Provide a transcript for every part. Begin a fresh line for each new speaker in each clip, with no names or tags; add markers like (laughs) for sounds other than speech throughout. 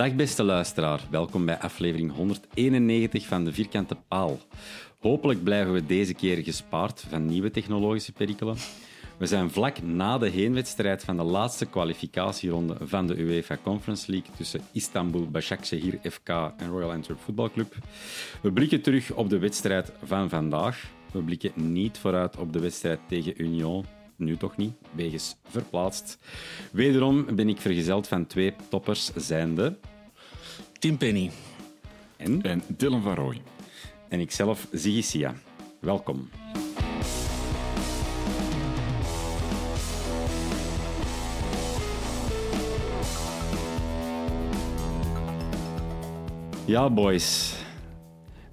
Dag beste luisteraar, welkom bij aflevering 191 van De Vierkante Paal. Hopelijk blijven we deze keer gespaard van nieuwe technologische perikelen. We zijn vlak na de heenwedstrijd van de laatste kwalificatieronde van de UEFA Conference League tussen Istanbul Başakşehir FK en Royal Antwerp Football Club. We blikken terug op de wedstrijd van vandaag. We blikken niet vooruit op de wedstrijd tegen Union. Nu toch niet, wegens verplaatst. Wederom ben ik vergezeld van twee toppers, zijnde...
Tim Penny.
En?
En Dylan van Rooij.
En ikzelf, Ziggy Sia. Welkom. Ja, boys.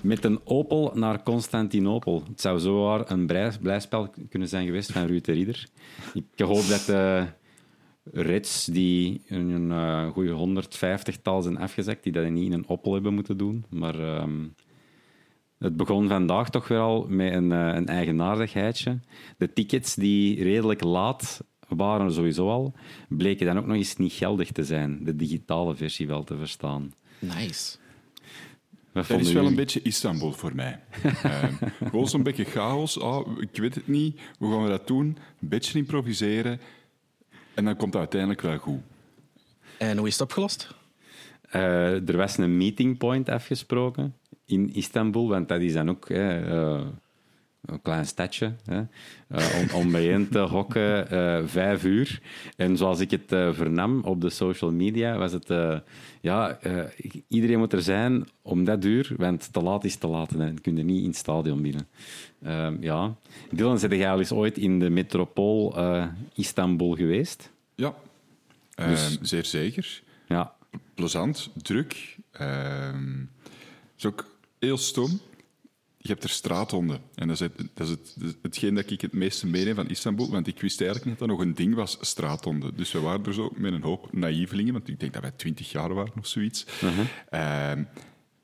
Met een Opel naar Constantinopel. Het zou zowaar een blij- blijspel kunnen zijn geweest van Ruud de Ridder. Ik hoop dat de rits die een uh, goede 150-tal zijn afgezakt, die dat niet in een Opel hebben moeten doen. Maar ehm, het begon vandaag toch wel met een, eh, een eigenaardigheidje. De tickets die redelijk laat waren sowieso al, bleken dan ook nog eens niet geldig te zijn. De digitale versie wel te verstaan.
Nice.
Wat
Dat is wel een beetje Istanbul voor mij. Ehm, (laughs) gewoon zo'n beetje chaos. Oh, ik weet het niet. Hoe gaan we dat doen? Een beetje improviseren. En dan komt het uiteindelijk wel goed.
En hoe is het opgelost?
Eh, er was een meeting point afgesproken in Istanbul, want dat is dan ook hè, eh, een klein stadje. Hè, eh, om, om bijeen te hokken, eh, vijf uur. En zoals ik het eh, vernam op de social media, was het... ja, iedereen moet er zijn om dat uur, want te laat is te laat. En dan kun je niet in het stadion binnen. Ehm, ja. Dylan, zit jij al eens ooit in de metropool Istanbul geweest?
Ja, Ehm,
Dus-
zeer zeker.
Ja.
Plezant, druk. Ehm is ook heel stom. Je hebt er straathonden. En dat is, het, dat is het, hetgeen dat ik het meeste meeneem van Istanbul. Want ik wist eigenlijk niet dat dat nog een ding was, straathonden. Dus we waren er zo met een hoop naïvelingen. Want ik denk dat wij twintig jaar waren of zoiets. Ehm,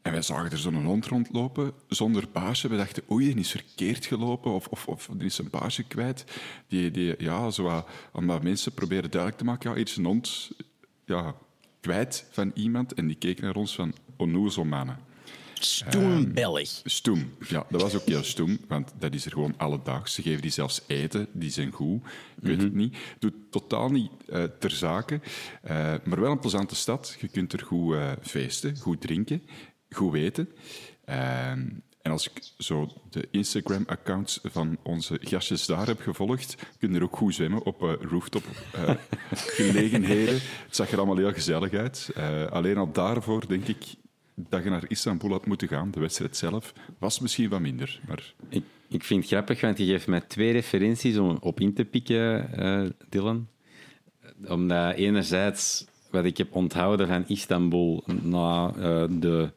en wij zagen er zo'n hond rondlopen zonder baasje. We dachten, oei, die is verkeerd gelopen of, of, of er is een baasje kwijt. Die, die, ja, zo omdat mensen proberen duidelijk te maken, ja, hier is een hond ja, kwijt van iemand. En die keek naar ons van, onnozel mannen.
Stoembellig.
Stoem. Ja, dat was ook heel stoem, want dat is er gewoon alledaags. Ze geven die zelfs eten, die zijn goed. Ik weet het niet. Doet totaal niet eh, ter zake. Eh, maar wel een plezante stad. Je kunt er goed eh, feesten, goed drinken, goed eten. Ehm, en als ik zo de Instagram-accounts van onze gastjes daar heb gevolgd, kun je er ook goed zwemmen op eh, rooftop eh, (laughs) gelegenheden. Het zag er allemaal heel gezellig uit. Alleen al daarvoor denk ik dat je naar Istanbul had moeten gaan. De wedstrijd zelf was misschien wat minder. Maar
Ik, ik vind het grappig, want je geeft mij twee referenties om op in te pikken, eh, Dylan. Omdat enerzijds wat ik heb onthouden van Istanbul na eh, de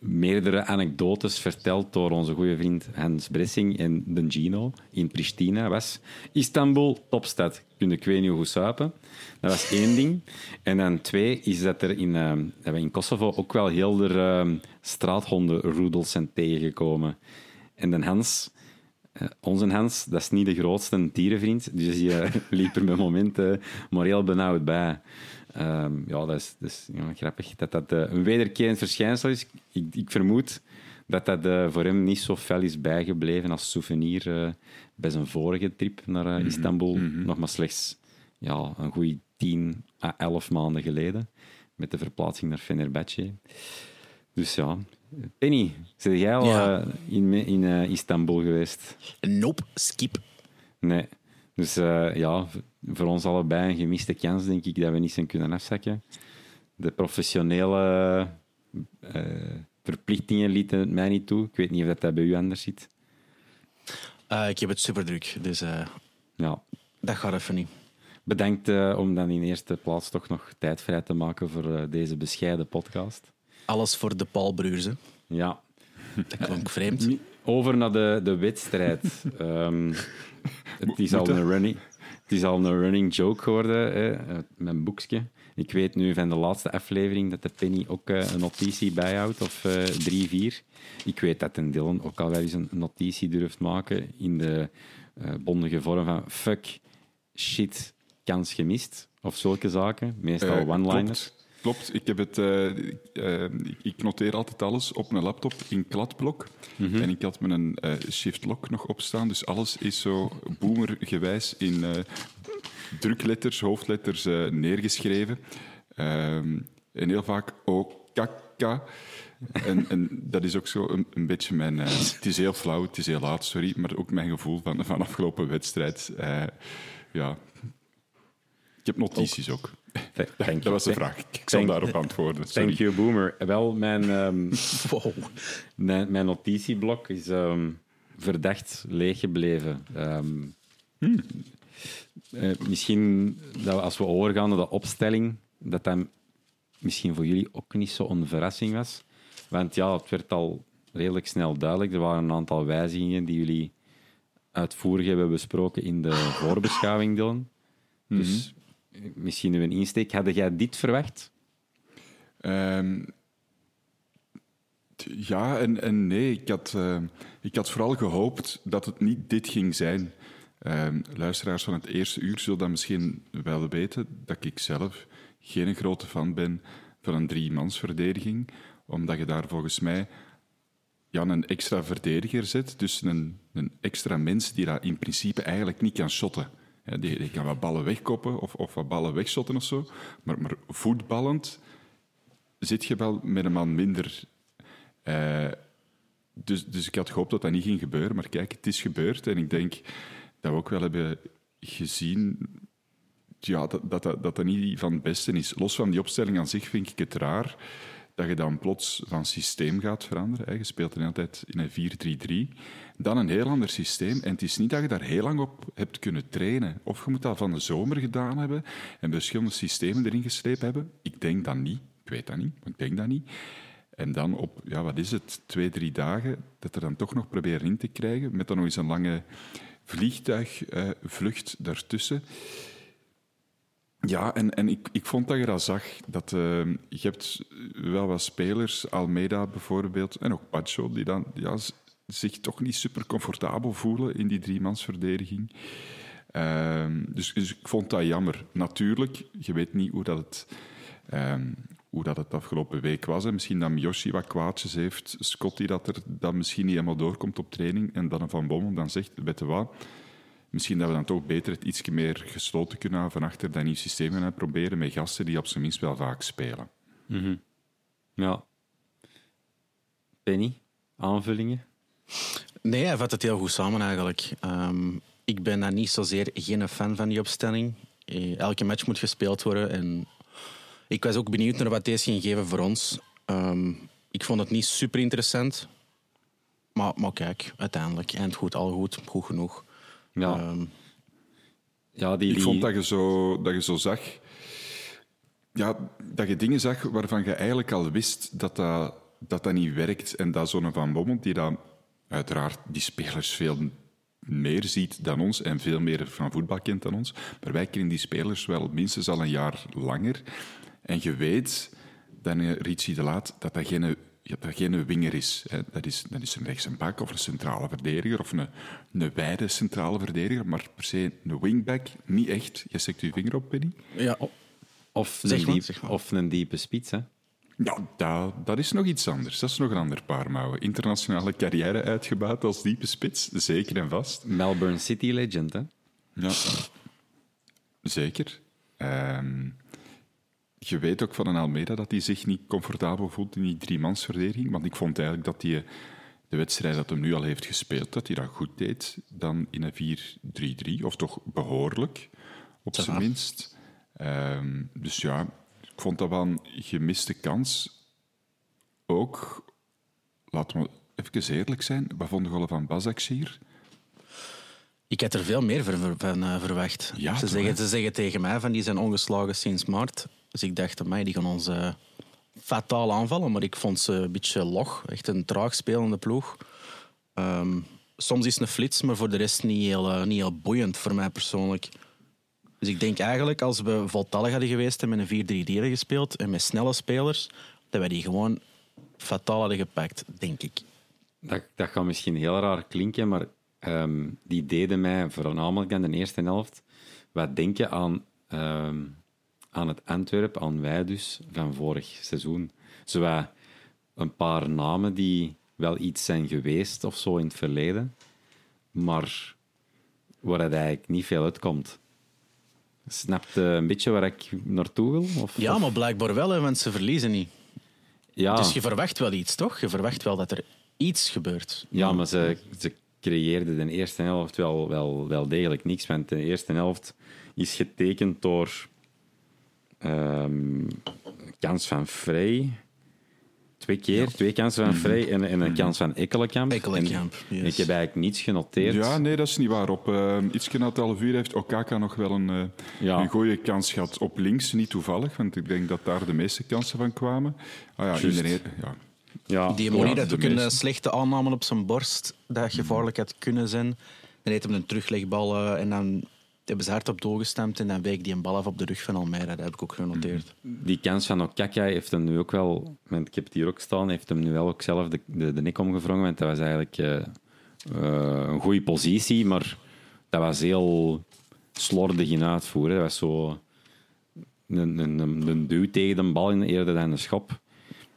meerdere anekdotes verteld door onze goede vriend Hans Bressing en de Gino in Pristina was. Istanbul, topstad. Kun je weet niet hoe suipen. Dat was één ding. En dan twee is dat er in, eh, in Kosovo ook wel heel de uh, straathondenroedels zijn tegengekomen. En de Hans, eh, onze Hans, dat is niet de grootste dierenvriend, dus eh, (laughs) liep er met momenten moreel benauwd bij. Ehm, ja, dat is, dat is ja, grappig dat dat eh, een wederkerend verschijnsel is. Ik, ik vermoed dat dat eh, voor hem niet zo fel is bijgebleven als souvenir eh, bij zijn vorige trip naar eh, Istanbul. Nog maar slechts ja, een goede 10 à 11 maanden geleden. Met de verplaatsing naar Fenerbahce. Dus ja. Penny, zijn jij al
Ja.
in, in Istanbul geweest?
Nope, skip.
Nee. Dus eh, ja, voor ons allebei een gemiste kans, denk ik, dat we niet zijn kunnen afzakken. De professionele eh, verplichtingen lieten het mij niet toe. Ik weet niet of dat, dat bij u anders zit.
Eh, ik heb het super druk, dus
Ja.
dat gaat even niet.
Bedankt om dan in eerste plaats toch nog tijd vrij te maken voor deze bescheiden podcast.
Alles voor de Paulbruurs, hè.
Ja.
Dat klonk (laughs) vreemd.
Over naar de, de wedstrijd. (laughs) Ehm, het, is al een running, het is al een running joke geworden, hè, mijn boekje. Ik weet nu van de laatste aflevering dat de Penny ook eh, een notitie bijhoudt, of eh, drie, vier. Ik weet dat een Dylan ook al wel eens een notitie durft maken in de eh, bondige vorm van fuck, shit, kans gemist, of zulke zaken. Meestal one-liners.
Klopt. Ik, heb het, eh, eh, ik- noteer altijd alles op mijn laptop in kladblok.
Mhm.
En ik had mijn eh shift-lock nog opstaan. Dus alles is zo boomergewijs in drukletters, hoofdletters neergeschreven. Ehm, en heel vaak OKK. En, en dat is ook zo een, een beetje mijn... het is heel flauw, het is heel laat, sorry. Maar ook mijn gevoel van, van afgelopen wedstrijd. Ja. Ik heb notities ook.
Thank
Dat was de vraag. Ik zal daarop antwoorden. Sorry.
Thank you, Boomer. Wel, mijn, ehm, (laughs)
Wow.
mijn, mijn notitieblok is ehm, verdacht leeggebleven. Ehm, eh, misschien dat als we overgaan naar de opstelling, dat dat misschien voor jullie ook niet zo'n verrassing was. Want ja, het werd al redelijk snel duidelijk. Er waren een aantal wijzigingen die jullie uitvoerig hebben besproken in de (laughs) voorbeschouwing, Dylan. Dus eh, misschien uw insteek. Hadden jij dit verwacht?
Ehm, ja en, nee. Ik had, eh, ik had vooral gehoopt dat het niet dit ging zijn. Ehm, luisteraars van het eerste uur zullen dat misschien wel weten, dat ik zelf geen grote fan ben van een driemansverdediging, omdat je daar volgens mij ja, een extra verdediger zet, dus een, een extra mens die dat in principe eigenlijk niet kan shotten. Ja, die, die kan wat ballen wegkoppen of, of wat ballen wegshotten of zo, maar, maar voetballend zit je wel met een man minder. Eh, dus, dus ik had gehoopt dat dat niet ging gebeuren, maar kijk, het is gebeurd en ik denk dat we ook wel hebben gezien ja, dat, dat, dat dat niet van het beste is. Los van die opstelling aan zich vind ik het raar dat je dan plots van systeem gaat veranderen. Je speelt de hele tijd in een 4-3-3. Dan een heel ander systeem. En het is niet dat je daar heel lang op hebt kunnen trainen. Of je moet dat van de zomer gedaan hebben en verschillende systemen erin geslepen hebben. Ik denk dat niet. Ik weet dat niet, maar ik denk dat niet. En dan op, ja, wat is het, twee, drie dagen, dat er dan toch nog proberen in te krijgen, met dan nog eens een lange vliegtuigvlucht daartussen. Ja, en, en ik, ik vond dat je dat zag. Dat, eh, je hebt wel wat spelers, Almeida bijvoorbeeld, en ook Pacho, die dan ja, zich toch niet super comfortabel voelen in die driemansverdediging. Ehm dus, dus ik vond dat jammer. Natuurlijk, je weet niet hoe dat het, ehm, hoe dat het afgelopen week was. Hè. Misschien dat Miyoshi wat kwaadjes heeft. Scotty dat er dat misschien niet helemaal doorkomt op training. En dan een Van Bommel dan zegt, weet wat... Misschien dat we dan toch beter het iets meer gesloten kunnen houden van achter dat nieuw systeem gaan proberen met gasten die op zijn minst wel vaak spelen.
Ja. Penny, aanvullingen?
Nee, hij vat het heel goed samen eigenlijk. Ehm, ik ben daar niet zozeer geen fan van die opstelling. Eh, Elke match moet gespeeld worden. En ik was ook benieuwd naar wat deze ging geven voor ons. Ehm, ik vond het niet super interessant. Maar, maar kijk, uiteindelijk, eind goed, al goed, goed genoeg.
Ja,
Ehm,
ja die,
Ik
die-
vond dat je, zo, dat je zo zag... Ja, dat je dingen zag waarvan je eigenlijk al wist dat dat dat dat niet werkt. En dat zo'n Van Bommel, die dan uiteraard die spelers veel meer ziet dan ons en veel meer van voetbal kent dan ons. Maar wij kennen die spelers wel minstens al een jaar langer. En je weet, dan eh, Richie de Laat, dat dat geen, ja, dat geen winger is. Hè. Dat, is dat is een rechts een bak of een centrale verdediger of een, een wijde centrale verdediger, maar per se een wingback niet echt. Je zegt je vinger op, Penny.
Ja,
Of
Zeg
een, diep,
zeg maar.
of een diepe spits, hè.
Ja, dat, dat is nog iets anders. Dat is nog een ander paar mouwen. Internationale carrière uitgebouwd als diepe spits, zeker en vast.
Melbourne City legend, hè.
Ja, zeker. Ehm, je weet ook van een Almeida dat hij zich niet comfortabel voelt in die driemansverdediging. Want ik vond eigenlijk dat hij de wedstrijd dat hij nu al heeft gespeeld, dat hij dat goed deed dan in een 4-3-3. Of toch behoorlijk, op zijn minst. Ehm, dus ja, ik vond dat wel een gemiste kans. Ook, laten we even eerlijk zijn, wat vonden we van Bazakshir?
Ik had er veel meer van eh, verwacht.
Ja,
ze, zeggen, ze zeggen tegen mij van die zijn ongeslagen sinds maart. Dus ik dacht, mij die gaan ons eh, fataal aanvallen. Maar ik vond ze een beetje log. Echt een traag spelende ploeg. Ehm, soms is een flits, maar voor de rest niet heel, eh, niet heel boeiend voor mij persoonlijk. Dus ik denk eigenlijk, als we voltallig hadden geweest en met een 4-3-3 hadden gespeeld en met snelle spelers, dat wij die gewoon fataal hadden gepakt, denk ik.
Dat, dat gaat misschien heel raar klinken, maar ehm, die deden mij voornamelijk in de eerste helft wat denken aan, ehm, aan het Antwerp, aan wij dus, van vorig seizoen. Zo wat een paar namen die wel iets zijn geweest of zo in het verleden, maar waar het eigenlijk niet veel uitkomt. Snapt een beetje waar ik naartoe wil? Of,
Ja, maar blijkbaar wel, hè, want ze verliezen niet.
ja.
Dus je verwacht wel iets, toch? Je verwacht wel dat er iets gebeurt.
Ja, maar ze, ze creëerden de eerste helft wel, wel, wel degelijk niks. Want de eerste helft is getekend door ehm, kans van Vrij. Twee keer, twee kansen van Vrij en, en een kans van Ekkelenkamp.
Ekkelenkamp,
En
yes.
Ik heb eigenlijk niets genoteerd.
Ja, nee, dat is niet waar. Op uh, iets na het half uur heeft Okaka nog wel een, eh,
Ja.
een goede kans gehad. Op links, niet toevallig, want ik denk dat daar de meeste kansen van kwamen. Ah ja, iedereen, ja.
Ja,
Die
de
dat ook een
meeste.
eh, slechte aanname op zijn borst, dat gevaarlijk had kunnen zijn. Dan heeft hem een teruglegbal eh, en dan hebben ze hard op doel gestemd en dan week die een bal af op de rug van Almeida. Dat heb ik ook genoteerd.
die kans van Okaka heeft hem nu ook wel, ik heb het hier ook staan, heeft hem nu wel ook zelf de, de, de nek omgevrongen. Want dat was eigenlijk eh, eh, een goede positie, maar dat was heel slordig in uitvoeren. Dat was zo een, een, een, een duw tegen de bal in eerder dan een schop.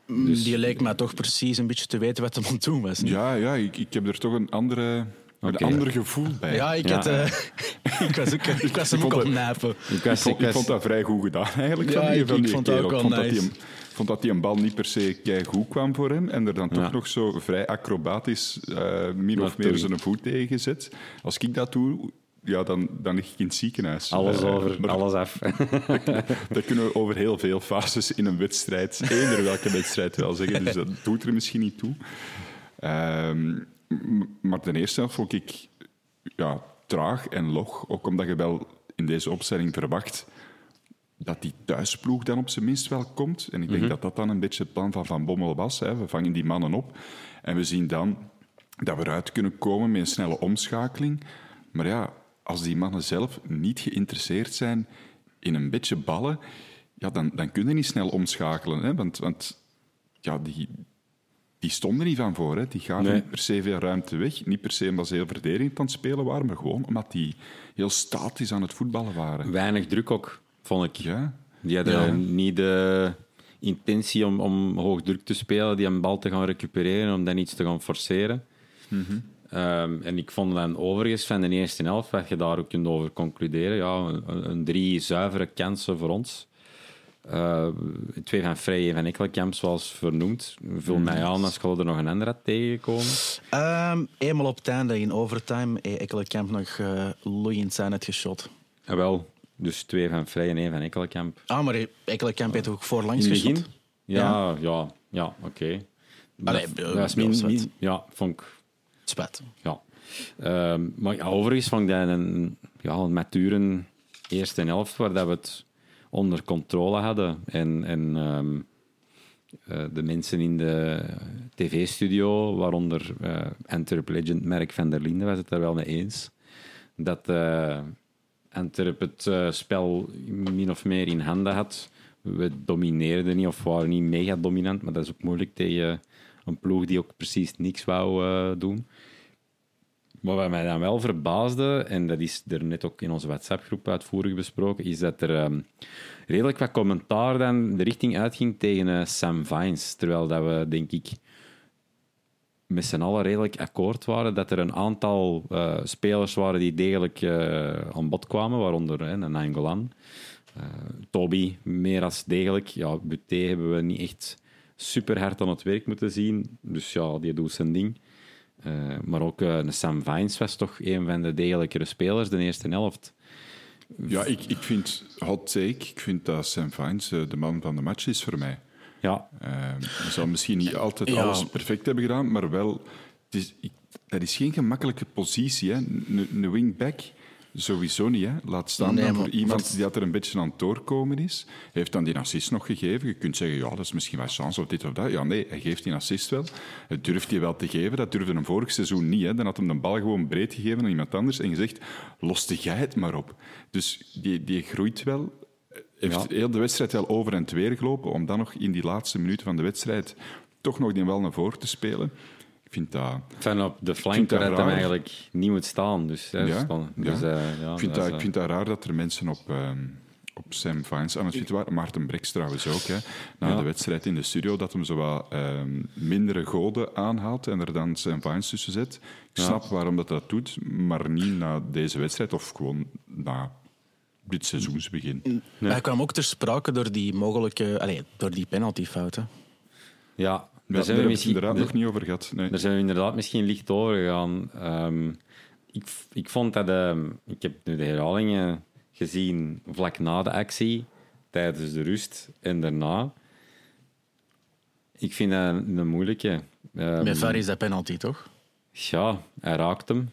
Dus-
Die leek mij toch precies een beetje te weten wat hij aan het doen was. niet?
Ja, ja ik, ik heb er toch een, andere, Een ander gevoel bij.
Ja, ik,
Ja.
Had, eh, (laughs) ik was, ook, (laughs) ik was hem ook aan nijpen.
Ik, was,
ik, vond,
ik
ik
was-
vond dat vrij goed gedaan, eigenlijk.
Ja,
van die,
ik-
van
ik vond dat ook wel
ik vond dat
nice.
hem- vond dat die een bal niet per se kei goed kwam voor hem. En er dan toch
Ja.
nog zo vrij acrobatisch eh, min of meer zijn voet tegen gezet. Als ik dat doe, ja, dan, dan lig ik in het ziekenhuis.
alles
Eh,
over, alles af. (laughs)
Dat kunnen we over heel veel fases in een wedstrijd, eender welke wedstrijd wel zeggen. Dus dat doet er misschien niet toe. Ehm, m- maar ten eerste vond ik ja, traag en log. Ook omdat je wel in deze opstelling verwacht dat die thuisploeg dan op zijn minst wel komt. En ik denk dat dat dan een beetje het plan van Van Bommel was. Hè. We vangen die mannen op en we zien dan dat we eruit kunnen komen met een snelle omschakeling. Maar ja, als die mannen zelf niet geïnteresseerd zijn in een beetje ballen, ja, dan, dan kun je niet snel omschakelen. Hè. Want, want ja, die, die stonden niet van voor. Hè. Die gaven
Nee.
niet per se veel ruimte weg. Niet per se omdat ze heel verdedigend aan het spelen waren, maar gewoon omdat die heel statisch aan het voetballen waren.
Weinig druk ook, vond ik.
Ja,
Die hadden
Ja.
niet de intentie om, om hoog druk te spelen, die een bal te gaan recupereren, om dan iets te gaan forceren. Ehm, en ik vond dan overigens van de eerste helft, wat je daar ook kunt over concluderen, ja, een, een drie zuivere kansen voor ons. Eh, twee van Vrij en van Ekkelenkamp, zoals vernoemd. Vul mij aan als ik er nog een andere had tegengekomen.
Ehm, eenmaal op het einde in overtime, heeft Ekkelenkamp nog uh, loeiend zijn het geschot.
Jawel, dus twee van Vrij en één van Ekkelenkamp.
Ah, maar Ekkelenkamp heeft ook voorlangs
In het begin?
geschot.
Ja, ja, ja, oké.
Allee,
Dat-
eh,
dat is
ja,
min- ja, vond ik
Spat.
Ja. Ehm, maar ja, overigens vond ik dat een, ja, een mature eerste helft waar dat we het onder controle hadden. En, en ehm, eh, de mensen in de tv-studio, waaronder uh, Antwerp Legend Merk van der Linde, was het daar wel mee eens. Dat uh, Antwerp het spel min of meer in handen had. We domineerden niet of waren niet mega dominant, maar dat is ook moeilijk tegen een ploeg die ook precies niks wou doen. Maar wat mij dan wel verbaasde, en dat is er net ook in onze WhatsApp-groep uitvoerig besproken, is dat er um, redelijk wat commentaar dan de richting uitging tegen uh, Sam Vines. Terwijl dat we, denk ik, met z'n allen redelijk akkoord waren dat er een aantal uh, spelers waren die degelijk uh, aan bod kwamen, waaronder uh, een Angolan. Toby, meer als degelijk. Ja, Buté hebben we niet echt super hard aan het werk moeten zien. Dus ja, die doet zijn ding. Uh, maar ook uh, Sam Vines was toch een van de degelijkere spelers, de eerste helft.
Ja, ik, ik vind, hot take, ik vind dat Sam Vines uh, de man van de match is voor mij.
Ja.
Hij zal misschien niet altijd ja. alles perfect hebben gedaan, maar wel... Het is, ik, dat is geen gemakkelijke positie, hè. Een, een wingback Sowieso niet. Hè. Laat staan nee, dan voor iemand die dat er een beetje aan het doorkomen is. Heeft dan die assist nog gegeven. Je kunt zeggen, ja, dat is misschien wel chance of dit of dat. Ja, nee, hij geeft die assist wel. Het durft hij wel te geven. Dat durfde hem vorig seizoen niet. Hè. Dan had hem de bal gewoon breed gegeven aan iemand anders en gezegd, loste jij het maar op. Dus die, die groeit wel. Heeft ja. heel de wedstrijd wel over en weer gelopen om dan nog in die laatste minuten van de wedstrijd toch nog die wel naar voren te spelen. Ik vind dat...
Van op de flank waar hem eigenlijk niet moet staan. Dus, hè,
ja,
dus,
ja. Uh, ja, ik, vind dat, ik vind dat raar dat er mensen op... Uh, op Sam Vines aan het fietsen waren. Maarten Breks trouwens ook. Hè. Na de wedstrijd in de studio, dat hem zo wat uh, mindere goden aanhaalt en er dan Sam Vines tussen zet. Ik snap waarom dat dat doet, maar niet na deze wedstrijd of gewoon na dit seizoensbegin.
Nee. Hij kwam ook ter sprake door die mogelijke... Allez, door die penaltyfouten.
Ja,
daar zijn we misschien inderdaad nog niet over gehad. Nee.
Daar zijn we inderdaad misschien licht over gegaan. Um, ik, ik vond dat... Um, ik heb nu de herhalingen gezien vlak na de actie, tijdens de rust en daarna. Ik vind dat een moeilijke.
Um, Met VAR is dat penalty, toch?
Ja, hij raakt hem.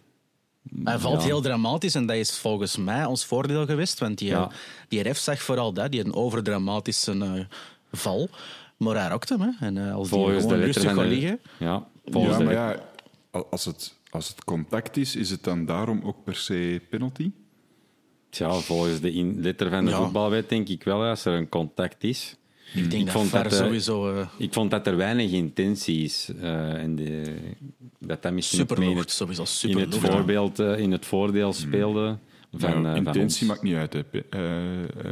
Hij valt heel dramatisch en dat is volgens mij ons voordeel geweest. Want die, ja. die ref zag vooral dat, die een overdramatische uh, val. Maar hij hem. Hè. En uh, als volgens die gewoon rustig gaat liggen...
Ja,
ja maar ja, als het, als het contact is, is het dan daarom ook per se penalty?
Ja, volgens de in, letter van de ja. voetbalwet denk ik wel, als er een contact is.
Ik, denk ik, vond dat, sowieso, uh...
ik vond dat er weinig intentie is. Uh, en de, dat dat misschien
super in het, sowieso super
in het, voorbeeld, uh, in het voordeel speelde. Van,
nou, intentie maakt niet uit. Hè.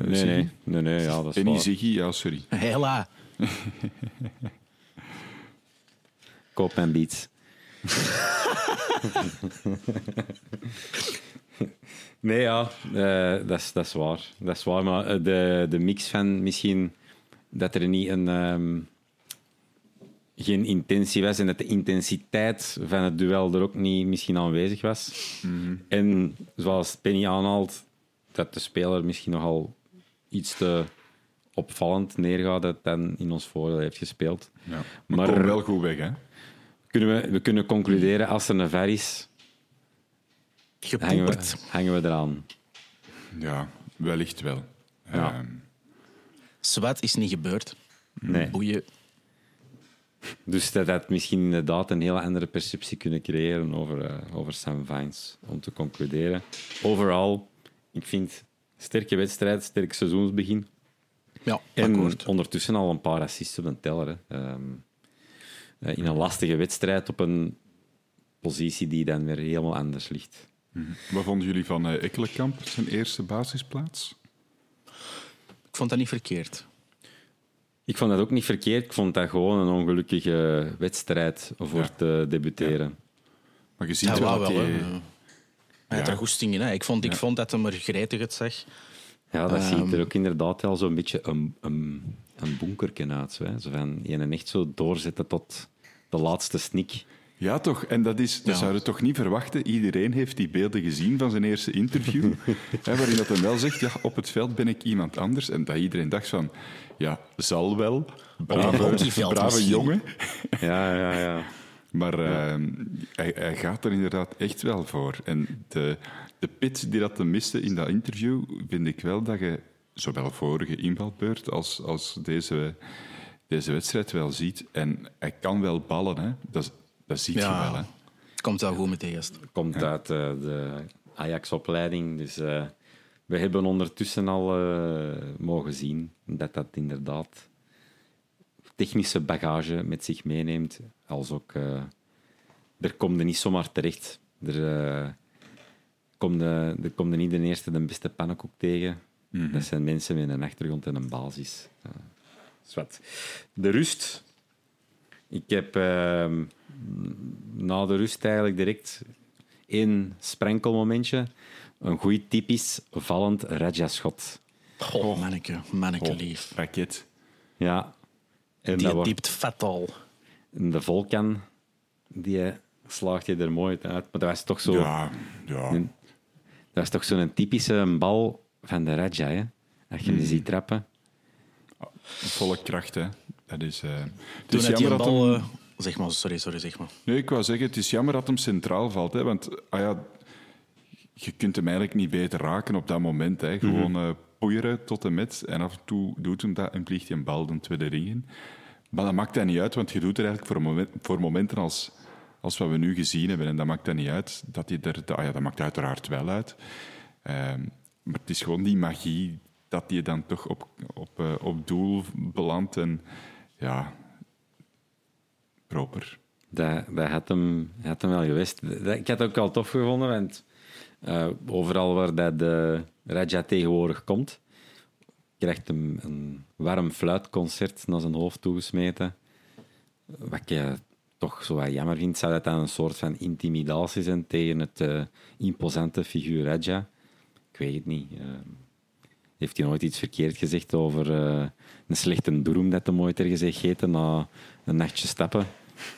nee, nee, nee, nee, ja, dat is
Penny Ziggy, ja, sorry.
Hela. (laughs)
Koop en beats. (laughs) nee, ja, uh, dat, is, dat is waar. Dat is waar, maar eh, de, de mix van misschien dat er niet een... Um, geen intentie was en dat de intensiteit van het duel er ook niet misschien aanwezig was. Mm -hmm. En zoals Penny aanhaalt, dat de speler misschien nogal iets te opvallend neergaat dat dan in ons voordeel heeft gespeeld.
Ja. Maar, maar wel goed weg, hè?
Kunnen we, we kunnen concluderen, als er een ver is, hangen we, hangen we eraan.
Ja, wellicht wel. Ja. Um.
Zwat is niet gebeurd.
Nee.
Boeien.
Dus dat had misschien inderdaad een hele andere perceptie kunnen creëren over, uh, over Sam Vines. Om te concluderen. Overal, ik vind sterke wedstrijd, sterk seizoensbegin.
Ja,
en ondertussen al een paar assists op een teller. Um, in een lastige wedstrijd op een positie die dan weer helemaal anders ligt.
Mm -hmm. Wat vonden jullie van uh, Ekkelenkamp, zijn eerste basisplaats?
Ik vond dat niet verkeerd.
Ik vond dat ook niet verkeerd. Ik vond dat gewoon een ongelukkige wedstrijd voor ja. te debuteren. Ja.
Maar je ziet ja, wel dat
hij... Hij had er goesting in. Hè. Ik, vond, ik vond dat hem er gretig het zag.
Ja, dat um, ziet er ook inderdaad wel zo'n beetje een, een, een bunkerken uit. Zo, hè. zo van je echt zo doorzetten tot de laatste snik.
Ja, toch? En dat, is, dat ja. zouden toch niet verwachten. Iedereen heeft die beelden gezien van zijn eerste interview. (laughs) hè, waarin dat hij wel zegt, ja, op het veld ben ik iemand anders. En dat iedereen dacht van, ja, zal wel. Brave, brave jongen.
ja, ja, ja. (laughs)
Maar uh, hij, hij, gaat er inderdaad echt wel voor. En de, de pit die dat te miste in dat interview, vind ik wel dat je zowel vorige invalbeurt als, als deze deze wedstrijd wel ziet. En hij kan wel ballen, hè. Dat, dat zie je wel. Hè.
Het komt wel goed met de gast.
Komt uit eh, de Ajax-opleiding. Dus eh, we hebben ondertussen al eh, mogen zien dat dat inderdaad technische bagage met zich meeneemt. Als ook, eh, er komt er niet zomaar terecht. Er, eh komt de, er komt er niet de eerste de beste pannenkoek tegen. Dat zijn mensen met een achtergrond en een basis. Eh, zwart. De rust. Ik heb ehm, na de rust eigenlijk direct één sprenkelmomentje. Een goed typisch vallend Raja-schot.
Goh, manneke, manneke
Oh,
lief.
raket.
Ja. En
Die
dat wordt-
diept vet al.
En de Volkan, die slaagt je er mooi uit. Maar dat was toch zo...
Ja, ja.
Een- Dat is toch zo'n typische bal van de Raja, hè? Als je die ziet trappen.
volle kracht, hè. Dat is... eh, het
Toen
is jammer dat
bal...
hem-
eh, zeg maar, sorry, sorry, zeg maar.
Nee, ik wou zeggen, het is jammer dat hem centraal valt. Hè, want ah ja, je kunt hem eigenlijk niet beter raken op dat moment. Hè. Gewoon eh poeieren tot en met. En af en toe doet hem dat en vliegt hij een bal de tweede ring in. Maar dat maakt dat niet uit, want je doet er eigenlijk voor, voor momenten als, als wat we nu gezien hebben. En dat maakt dat niet uit. Dat, hij er, ah ja, dat maakt uiteraard wel uit. Ehm, maar het is gewoon die magie dat je dan toch op, op, eh, op doel belandt. En ja, proper.
Dat, dat had, hem, had hem wel geweest. Dat- ik had het ook al tof gevonden, want eh, overal waar dat de Raja tegenwoordig komt, krijgt hem een warm fluitconcert naar zijn hoofd toegesmeten. Wat je toch zo wat jammer vind, zou dat dan een soort van intimidatie zijn tegen het eh, imposante figuur Raja? Ik weet het niet. Eh, heeft hij nooit iets verkeerd gezegd over eh, een slechte droom dat hij ooit ergens heeft gegeten na een nachtje stappen?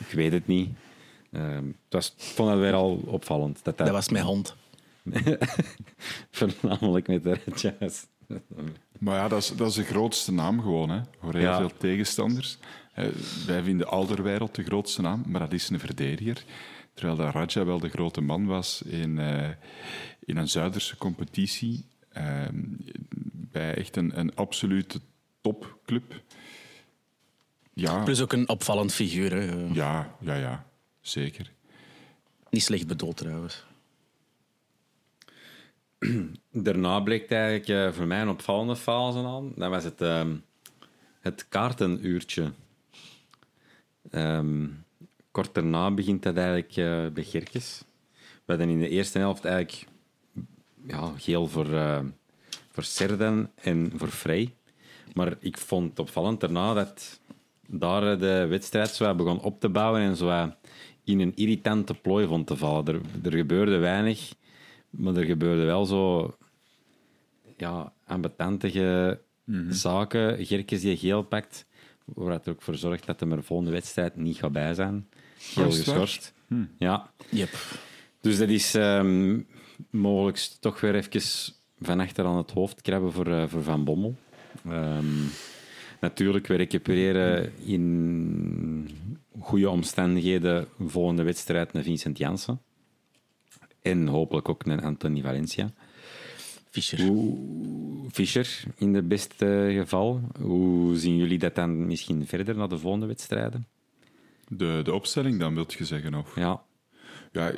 Ik weet het niet. Het was, ik vond het weer al opvallend. Dat, dat,
Dat was mijn hond. (laughs)
Voornamelijk met de Rajas.
Maar ja, dat is, dat is de grootste naam gewoon, hè, voor heel
Ja.
veel tegenstanders. Eh, wij vinden Alderweireld de grootste naam, maar dat is een verdediger. Terwijl dat Raja wel de grote man was in, eh, in een Zuiderse competitie. eh, bij echt een, een absolute topclub. Ja,
Plus ook een opvallend figuur. Hè.
Ja, ja, ja, zeker.
Niet slecht bedoeld trouwens. (clears throat)
Daarna bleek eigenlijk eh, voor mij een opvallende fase aan. Dat was het, ehm, het kaartenuurtje. Ehm, kort daarna begint dat eigenlijk eh, bij Gerkes. We hadden in de eerste helft eigenlijk ja, geel voor, eh voor Serden en voor Frey. Maar ik vond het opvallend daarna dat daar de wedstrijd zo begon op te bouwen en zo in een irritante plooi vond te vallen. Er gebeurde weinig, maar er gebeurde wel zo ja, ambetantige zaken. Gerkes die geel pakt, waar het er ook voor zorgt dat hij er volgende wedstrijd niet gaat bij zijn. Geel
waar?
geschorst. Ja,
Yep.
dus dat is ehm, mogelijk toch weer even van achter aan het hoofd krabben voor, eh, voor Van Bommel. Ehm, natuurlijk, we recupereren in goede omstandigheden volgende wedstrijd naar Vincent Janssen. En hopelijk ook naar Anthony Valencia.
Fischer.
Hoe, Fischer in het beste geval. Hoe zien jullie dat dan misschien verder naar de volgende wedstrijden?
De, de opstelling dan, wilt je zeggen? Of?
Ja,
Ja,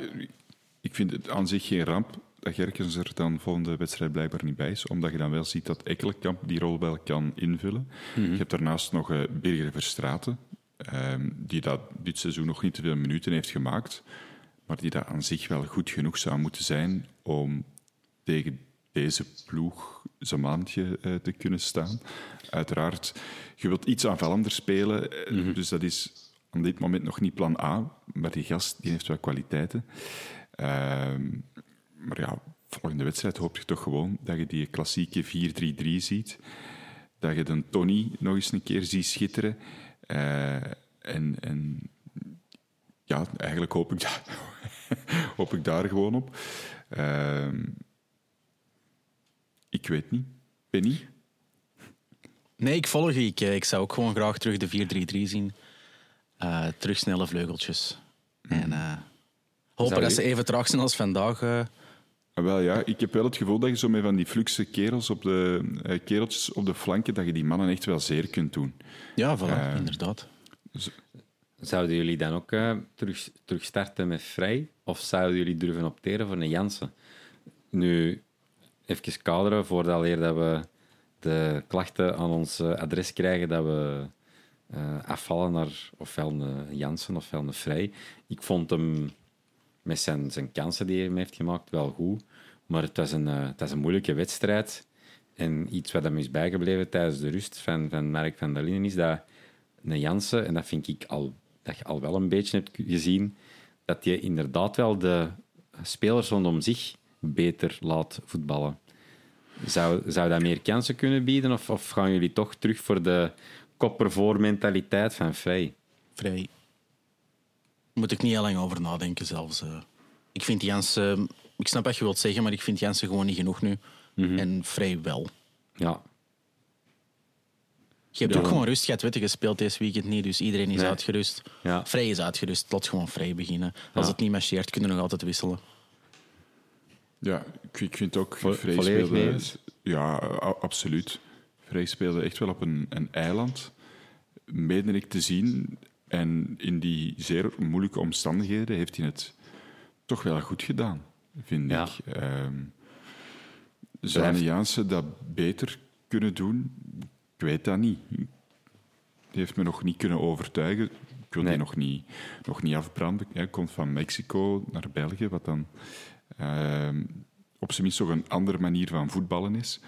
ik vind het aan zich geen ramp dat Gerkens er dan volgende wedstrijd blijkbaar niet bij is, omdat je dan wel ziet dat Ekkelenkamp die rol wel kan invullen. Je hebt daarnaast nog eh, Birger Verstraeten, ehm, die dat dit seizoen nog niet te veel minuten heeft gemaakt, maar die dat aan zich wel goed genoeg zou moeten zijn om tegen deze ploeg zijn maandje eh, te kunnen staan. Uiteraard, je wilt iets aanvallender spelen, eh, dus dat is aan dit moment nog niet plan A, maar die gast die heeft wel kwaliteiten. Ehm, maar ja, volgende wedstrijd hoop je toch gewoon dat je die klassieke 4-3-3 ziet. Dat je dan Tony nog eens een keer ziet schitteren. Eh, en, en ja, eigenlijk hoop ik daar, (laughs) hoop ik daar gewoon op. Ehm, ik weet niet. Penny?
Nee, ik volg je. Ik, eh, ik zou ook gewoon graag terug de 4-3-3 zien. Eh, terug snelle vleugeltjes. En eh, hopen dat ze even traag zijn als vandaag.
Ah, Wel ja, ik heb wel het gevoel dat je zo met van die fluxe kerels op de, kereltjes op de flanken, dat je die mannen echt wel zeer kunt doen.
Ja, voilà, inderdaad.
Zouden jullie dan ook eh, terug, terug starten met Vrij? Of zouden jullie durven opteren voor een Jansen? Nu, even kaderen voordat dat we de klachten aan ons eh, adres krijgen dat we eh, afvallen naar ofwel een Jansen ofwel een Vrij. Ik vond hem met zijn, zijn kansen die hij heeft gemaakt wel goed. Maar het was een, het was een moeilijke wedstrijd. En iets wat hem is bijgebleven tijdens de rust van, van Mark van der Linden is dat een Jansen, en dat vind ik al, dat je al wel een beetje hebt gezien, dat je inderdaad wel de spelers rondom zich beter laat voetballen. Zou, zou dat meer kansen kunnen bieden? Of, of gaan jullie toch terug voor de koppervoor mentaliteit van Vrij?
Vrij. Moet ik niet heel lang over nadenken zelfs. eh. Ik vind Jansen... Ik snap wat je wilt zeggen, maar ik vind Jansen gewoon niet genoeg nu. En Vrij wel.
Ja,
Je hebt
Ja.
ook gewoon rust gehad. Weet je, speelt deze weekend niet, dus iedereen is
Nee.
uitgerust.
Ja.
Vrij is uitgerust. Laat gewoon vrij beginnen. Als
Ja.
het niet marcheert, kunnen we nog altijd wisselen.
Ja, ik, ik vind ook
Vo-
Vrij
volledig
speelde...
mee eens?
Ja, absoluut. Vrij speelde echt wel op een, een eiland. Meen ik te zien. En in die zeer moeilijke omstandigheden heeft hij het toch wel goed gedaan, vind
Ja.
ik. Ehm zou
Blijft-
een Jansen dat beter kunnen doen? Ik weet dat niet. Die heeft me nog niet kunnen overtuigen. Ik wil
Nee.
die nog niet, nog niet afbranden. Hij komt van Mexico naar België, wat dan ehm, op zijn minst toch een andere manier van voetballen is.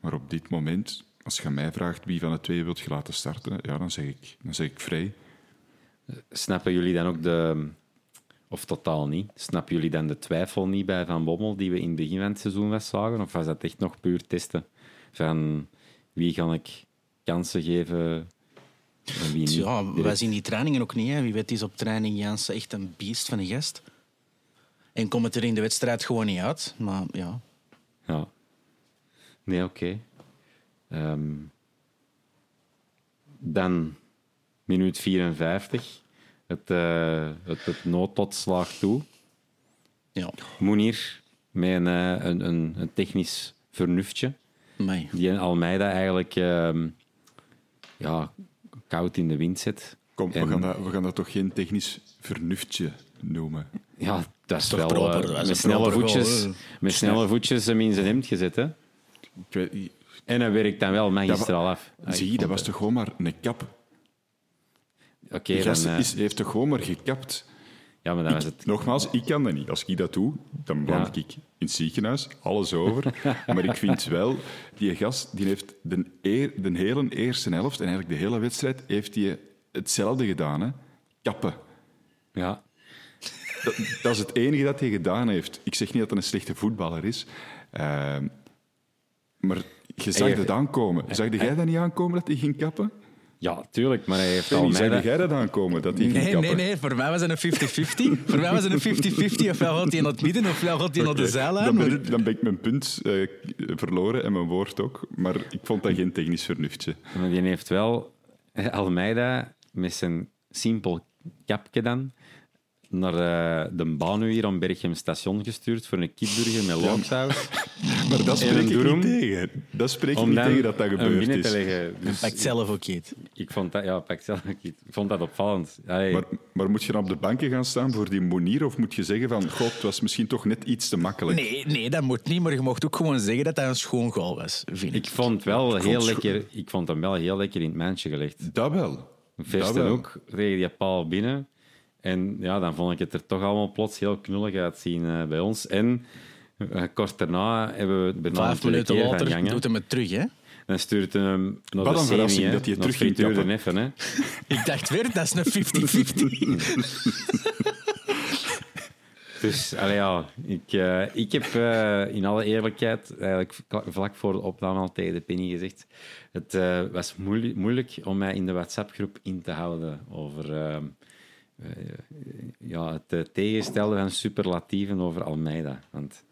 Maar op dit moment, als je mij vraagt wie van de twee wilt je laten starten, ja, dan, zeg ik, dan zeg ik vrij.
Snappen jullie dan ook de... Of totaal niet. Snappen jullie dan de twijfel niet bij Van Bommel die we in het begin van het seizoen was zagen? Of was dat echt nog puur testen? Van wie ga ik kansen geven en wie niet?
Ja, wij zien die trainingen ook niet. Hè. Wie weet is op training Jansen echt een beest van een gast. En komt het er in de wedstrijd gewoon niet uit. Maar ja,
Ja. Nee, oké. Ehm, dan minuut 54. Het, eh het, het slaagt toe.
ja.
Moenier met een, eh, een, een, een technisch vernuftje. Die Almeida eigenlijk ehm, ja, koud in de wind zet.
Kom,
En-
we, gaan dat, we gaan dat toch geen technisch vernuftje noemen?
Ja, dat is
toch
wel
proper,
eh,
dat is
met, snelle voetjes,
goal,
met snelle voetjes hem in zijn hemd gezet. Hè?
Ik weet, niet.
En hij werkt dan wel magistraal af.
Zie, dat was toch gewoon maar een kap?
Oké, dan... eh,
is, heeft toch gewoon maar gekapt?
Ja, maar dan was het...
Nogmaals, ik kan dat niet. Als ik dat doe, dan beland
Ja.
ik in het ziekenhuis, alles over. (laughs) maar ik vind wel, die gast die heeft de, eer, de hele eerste helft en eigenlijk de hele wedstrijd heeft hij hetzelfde gedaan. Hè? Kappen.
Ja,
Dat, dat is het enige dat hij gedaan heeft. Ik zeg niet dat hij een slechte voetballer is. Ehm, maar je zag dat aankomen. Zag jij dat niet aankomen dat hij ging kappen?
Ja, tuurlijk, maar hij heeft
zag
Almeida...
jij dat aankomen dat hij
Nee, nee, nee. Voor mij was het een 50-50. Voor mij was het een 50-50. Ofwel gaat hij naar het midden, ofwel gaat hij naar de zijlijn.
Dan ben, ik, dan ben ik mijn punt eh, verloren en mijn woord ook. Maar ik vond dat geen technisch vernuftje.
Maar die heeft wel Almeida met zijn simpel kapje dan naar eh, de baan hier om Berchem station gestuurd voor een kipburger met loonsaus. (laughs)
Maar dat spreek ik niet tegen. Dat spreek ik
Om
niet tegen dat dat gebeurd
binnen te
is.
leggen.
En
Dus
pakt zelf ook iets.
ik vond dat, ja, pak zelf ook iets. Ik vond dat opvallend. Allee,
Maar, maar moet je dan op de banken gaan staan voor die monier? Of moet je zeggen van, god, het was misschien toch net iets te makkelijk?
Nee, nee, dat moet niet. Maar je mocht ook gewoon zeggen dat dat een schoon goal was, vind ik.
ik vond wel heel lekker. Ik vond hem wel heel lekker in het mandje gelegd.
Dat wel. Dat
Versten ook tegen die paal binnen. En ja, dan vond ik het er toch allemaal plots heel knullig uitzien eh, bij ons. En eh, kort daarna hebben we bijna een
Vijf minuten
keer van
later doet hij het terug, hè?
Dan stuurt hij hem naar
Wat
de semi,
verrassing
hè,
dat hij terug ging kappen.
neffen, hè. (laughs)
Ik dacht weer, dat is een 50-50. (laughs)
Dus allee, ja, ik, eh, ik heb in alle eerlijkheid eigenlijk vla- vlak voor de opname al tegen de Penny gezegd. Het eh, was moeilijk, moeilijk om mij in de WhatsApp-groep in te houden over ja, het eh, tegenstellen van superlatieven over Almeida. Want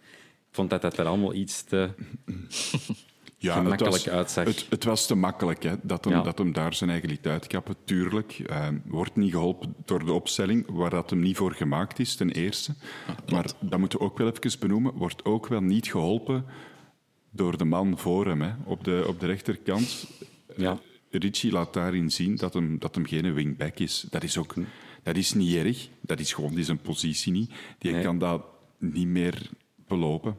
ik vond dat dat er allemaal iets te, (laughs)
Ja,
gemakkelijk
het was,
uitzag.
Het, het was te makkelijk hè, dat, hem,
Ja.
dat hem daar zijn eigen liet uitkappen. Tuurlijk, eh, wordt niet geholpen door de opstelling waar dat hem niet voor gemaakt is, ten eerste. maar dat moeten we ook wel even benoemen, wordt ook wel niet geholpen door de man voor hem hè, op, de, op de rechterkant.
Ja.
Richie laat daarin zien dat hem, dat hem geen wingback is. Dat is ook dat is niet erg. Dat is gewoon die zijn positie niet. Die
Nee.
kan dat niet meer belopen.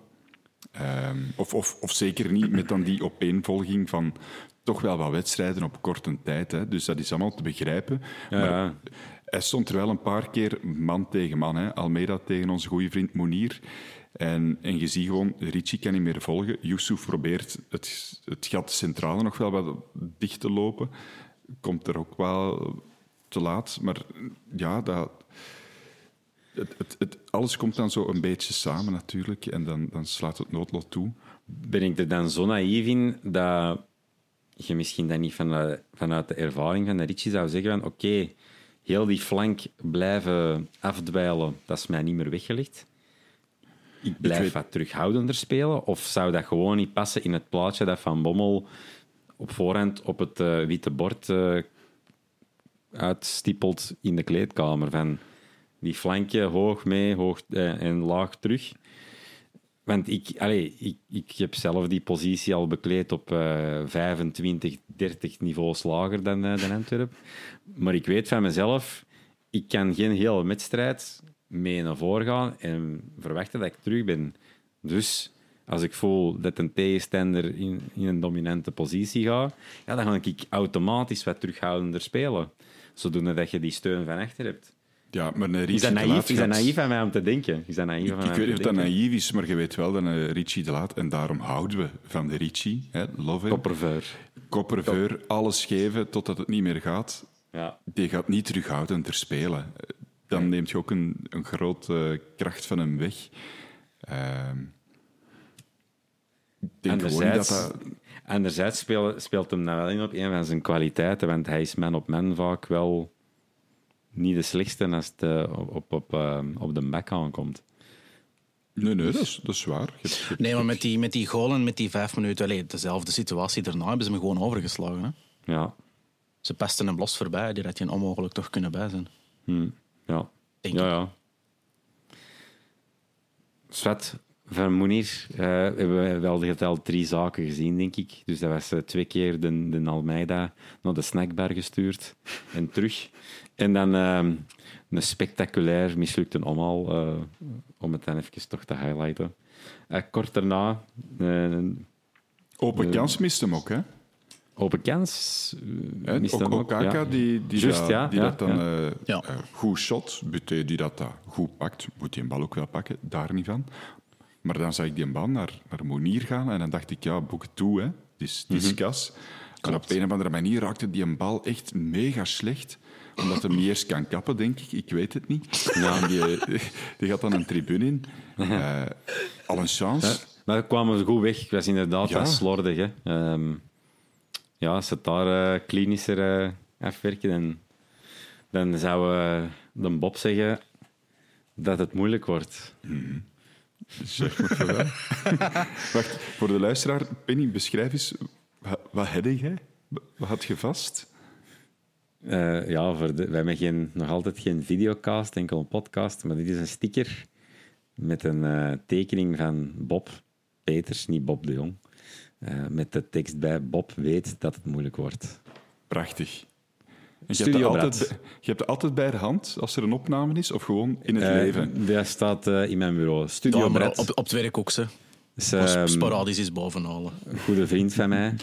Ehm, of, of, of zeker niet met dan die opeenvolging van toch wel wat wedstrijden op korte tijd. Hè. Dus dat is allemaal te begrijpen.
Ja,
maar
ja.
hij stond er wel een paar keer man tegen man. Hè. Almeida tegen onze goede vriend Monier. En, en je ziet gewoon, Richie kan niet meer volgen. Yusuf probeert het, het gat centrale nog wel wat dicht te lopen. Komt er ook wel te laat. Maar ja, dat, het, het, het, alles komt dan zo een beetje samen natuurlijk. En dan, dan slaat het noodlot toe.
Ben ik er dan zo naïef in dat je misschien dan niet vanuit, vanuit de ervaring van de Richie zou zeggen van oké, heel die flank blijven afdwijlen, dat is mij niet meer weggelegd. Ik blijf
weet-
wat terughoudender spelen? Of zou dat gewoon niet passen in het plaatje dat Van Bommel op voorhand op het eh, witte bord eh, uitstippelt in de kleedkamer? Van die flankje hoog mee hoog, eh, en laag terug. Want ik, allee, ik, ik heb zelf die positie al bekleed op eh 25, 30 niveaus lager dan, eh, dan. Maar ik weet van mezelf, ik kan geen hele wedstrijd mee naar voren gaan en verwachten dat ik terug ben. Dus als ik voel dat een tegenstander in, in een dominante positie gaat, ja, dan ga ik automatisch wat terughoudender spelen. Zodoende dat je die steun van achter hebt.
Ja, maar een Richie
Is dat naïef, is dat naïef van mij om te denken? Is dat naïef
Ik
om
weet niet of dat
denken?
naïef is, maar je weet wel dat een Richie te laat. En daarom houden we van de Richie. Hè, love him.
Koppervuur.
Kopperveur, alles geven totdat het niet meer gaat.
Ja.
Die gaat niet terughoudender spelen. Dan neemt je ook een, een grote kracht van hem weg. Ehm, ik denk gewoon dat dat...
anderzijds speelt, speelt hem nou wel in op een van zijn kwaliteiten, want hij is man op man vaak wel niet de slechtste als het eh, op, op, op, eh, op de back aankomt.
Nee, nee, dat is, dat is waar. Je je
Nee, maar met die, met die goal en met die vijf minuten, allee, dezelfde situatie daarna hebben ze hem gewoon overgeslagen. Hè?
Ja.
Ze pesten hem los voorbij, die had je onmogelijk toch kunnen bij zijn.
Hm. Ja.
Denk
ja,
ik.
ja. Swat, van Moenier eh, hebben we wel geteld drie zaken gezien, denk ik. Dus dat was eh, twee keer de, de Almeida naar de snackbar gestuurd en terug. En dan ehm, een spectaculair mislukte omhaal, eh, om het dan even toch te highlighten. Eh, kort daarna
Open kans mist hem ook, hè?
open kans.
ook
hem
ook Kaka,
ja.
die, die,
Juist,
dat,
ja,
die
ja,
dat dan
ja.
Ja.
goed shot, Buté die dat, dat goed pakt, moet die een bal ook wel pakken, daar niet van. Maar dan zag ik die bal naar, naar Monier gaan en dan dacht ik, ja, boek toe, hè.
Mhm.
is kas. En op een of andere manier raakte die een bal echt mega slecht omdat hij niet eerst kan kappen, denk ik. Ik weet het niet. Die, die gaat dan een tribune in. Eh, al een chance.
Maar we kwamen ze goed weg. Het was inderdaad
Ja.
wat slordig. Hè. Ehm, ja, als ze het daar eh, klinischer eh, afwerken, dan, dan zou eh, de Bob zeggen dat het moeilijk wordt.
Maar wel. (laughs) Wacht, voor de luisteraar, Penny, beschrijf eens, wat, wat had jij? Wat had je vast?
Eh, ja, voor de, wij hebben geen, nog altijd geen videocast, enkel een podcast, maar dit is een sticker met een eh, tekening van Bob Peters, niet Bob de Jong, eh, met de tekst bij Bob weet dat het moeilijk wordt.
Prachtig. Je, hebt altijd, je hebt het altijd bij de hand als er een opname is, of gewoon in het
Eh,
leven?
Dat staat eh, in mijn bureau. Studio
Ja, op, op het werk ook, ze.
is,
Dus
ehm,
sporadisch is bovenhalen.
een goede vriend van mij,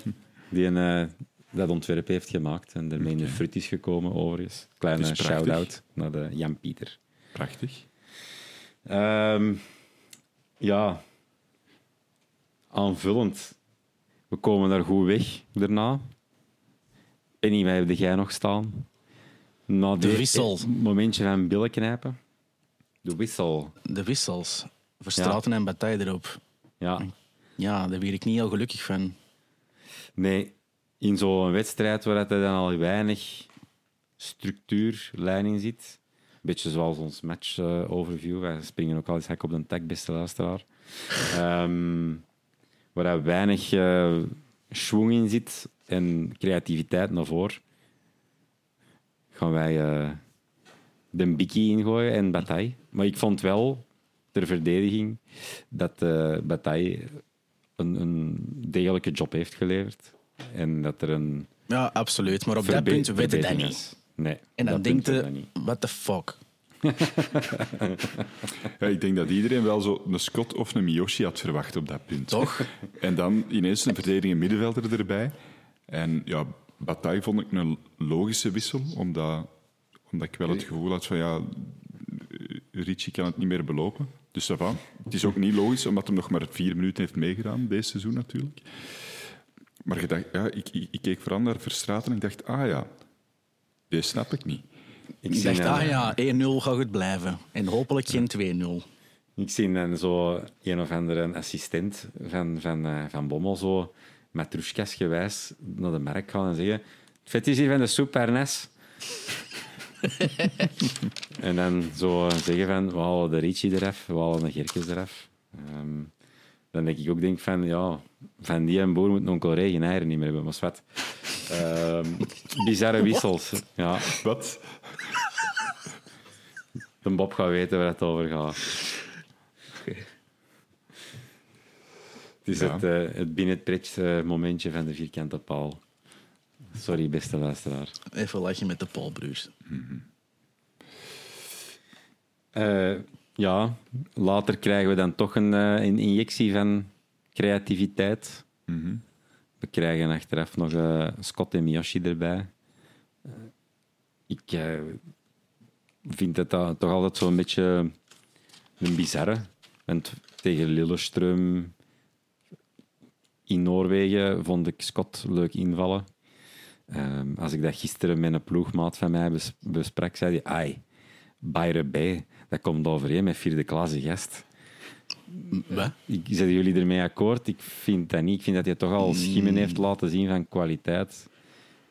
die een, eh, dat ontwerp heeft gemaakt en ermee in de fruit is gekomen, overigens. Kleine shout-out naar de Jan-Pieter.
Prachtig.
Ehm, ja, aanvullend. We komen daar goed weg daarna. Penny, waar heb jij nog staan? Na
De wissel.
momentje van billen knijpen. De wissel.
De wissels. Verstraten en Bataille erop.
Ja.
Ja, daar werd ik niet heel gelukkig van.
Nee, in zo'n wedstrijd waar er dan al weinig structuur, lijn in zit. Beetje zoals ons match eh, overview. Wij springen ook al eens hek op de tak, beste luisteraar. (laughs) Ehm, waar er weinig schwung in zit en creativiteit naar voren, gaan wij uh, de bikkie ingooien en Bataille. Maar ik vond wel, ter verdediging, dat uh, Bataille een, een degelijke job heeft geleverd. En dat er een...
Ja, absoluut. Maar op dat punt weet je dat niet.
Nee,
en dan denkt je, what the fuck? (laughs)
ja, ik denk dat iedereen wel zo een Scott of een Miyoshi had verwacht op dat punt.
Toch?
En dan ineens een verdediging middenvelder erbij. En ja, Bataille vond ik een logische wissel, omdat, omdat ik wel het gevoel had van ja, Ricci kan het niet meer belopen. Dus dat Het is ook niet logisch, omdat hij nog maar vier minuten heeft meegedaan, deze seizoen natuurlijk. Maar ik, dacht, ja, ik, ik, ik keek vooral naar Verstraten en ik dacht, ah ja, deze snap ik niet.
Ik, dacht, ah ja, 1-0 gaat goed blijven. En hopelijk geen 2-0.
Ik zie dan zo een of andere assistent van, van, uh, van Bommel zo met truskes gewijs naar de merk gaan en zeggen het vet is hier van de soep, Ernest. (laughs) en dan zo zeggen van, we halen de Ricci eraf, we halen de Gerkes eraf. Um, dan denk ik ook denk van, ja, van die en boer moet onkel regen eieren niet meer hebben, maar wat. Um, bizarre wissels. Ja.
Wat?
De Bob gaat weten waar het over gaat. Het is het, uh, het binnen het momentje van de vierkante paal. Sorry, beste luisteraar.
Even lachen met de Paulbroers. Mm
ja, later krijgen we dan toch een, een injectie van creativiteit. Mm We krijgen achteraf nog Scott en Miyoshi erbij. ik vind het toch altijd zo'n beetje een bizarre. Want tegen Lillestrøm in Noorwegen vond ik Scott leuk invallen. Um, als ik dat gisteren met een ploegmaat van mij besprak, zei hij: Ai, Bayre B, dat komt overeen met vierde klasse gast.
Wat?
Ik, zijn jullie ermee akkoord? Ik vind dat niet. Ik vind dat hij toch al schimmen mm. heeft laten zien van kwaliteit.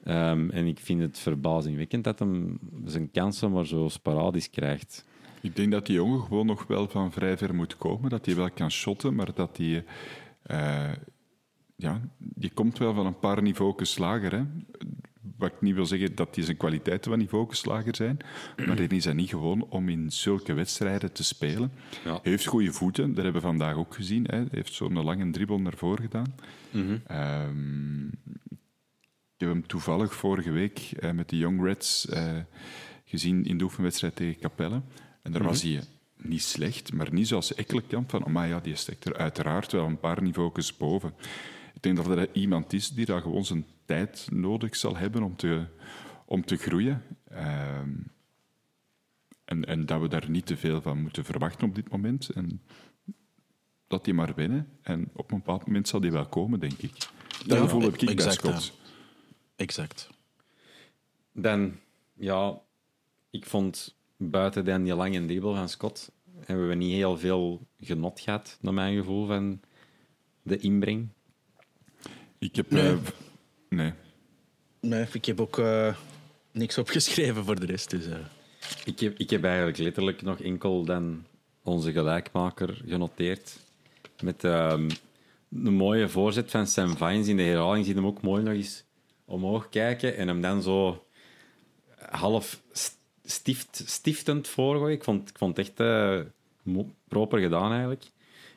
Um, en ik vind het verbazingwekkend dat hij zijn kansen maar zo sporadisch krijgt.
Ik denk dat die jongen gewoon nog wel van vrij ver moet komen. Dat hij wel kan shotten, maar dat hij... Uh, ja, die komt wel van een paar niveaus lager. Hè. Wat ik niet wil zeggen dat die zijn kwaliteiten van niveaus lager zijn, maar die is hij niet gewoon om in zulke wedstrijden te spelen. Ja. Hij heeft goede voeten, dat hebben we vandaag ook gezien. Hè. Hij heeft zo'n lange dribbel naar voren gedaan. Mm -hmm. ik heb hem toevallig vorige week uh, met de Young Reds uh, gezien in de oefenwedstrijd tegen Capelle. En daar was mhm. hij niet slecht, maar niet zoals Ekkelenkamp van, maar ja, die steekt er uiteraard wel een paar niveaus boven. Ik denk dat er iemand is die daar gewoon zijn tijd nodig zal hebben om te, om te groeien. Ehm, en, en dat we daar niet te veel van moeten verwachten op dit moment. En dat hij maar winnen. En op een bepaald moment zal die wel komen, denk ik. Dat ja, gevoel heb ik exact, bij Scott.
Exact.
Dan, ja, ik vond buiten dan die lange dribbel van Scott hebben we niet heel veel genot gehad, naar mijn gevoel, van de inbreng.
Ik heb... Nee. Uh, nee.
nee. ik heb ook uh, niks opgeschreven voor de rest. Dus, uh.
ik, heb, ik heb eigenlijk letterlijk nog enkel dan onze gelijkmaker genoteerd. Met een mooie voorzet van Sam Vines in de herhaling. Zie hem ook mooi nog eens omhoog kijken en hem dan zo half stift, stiftend voorgooien. Ik vond, ik vond het echt uh, proper gedaan eigenlijk.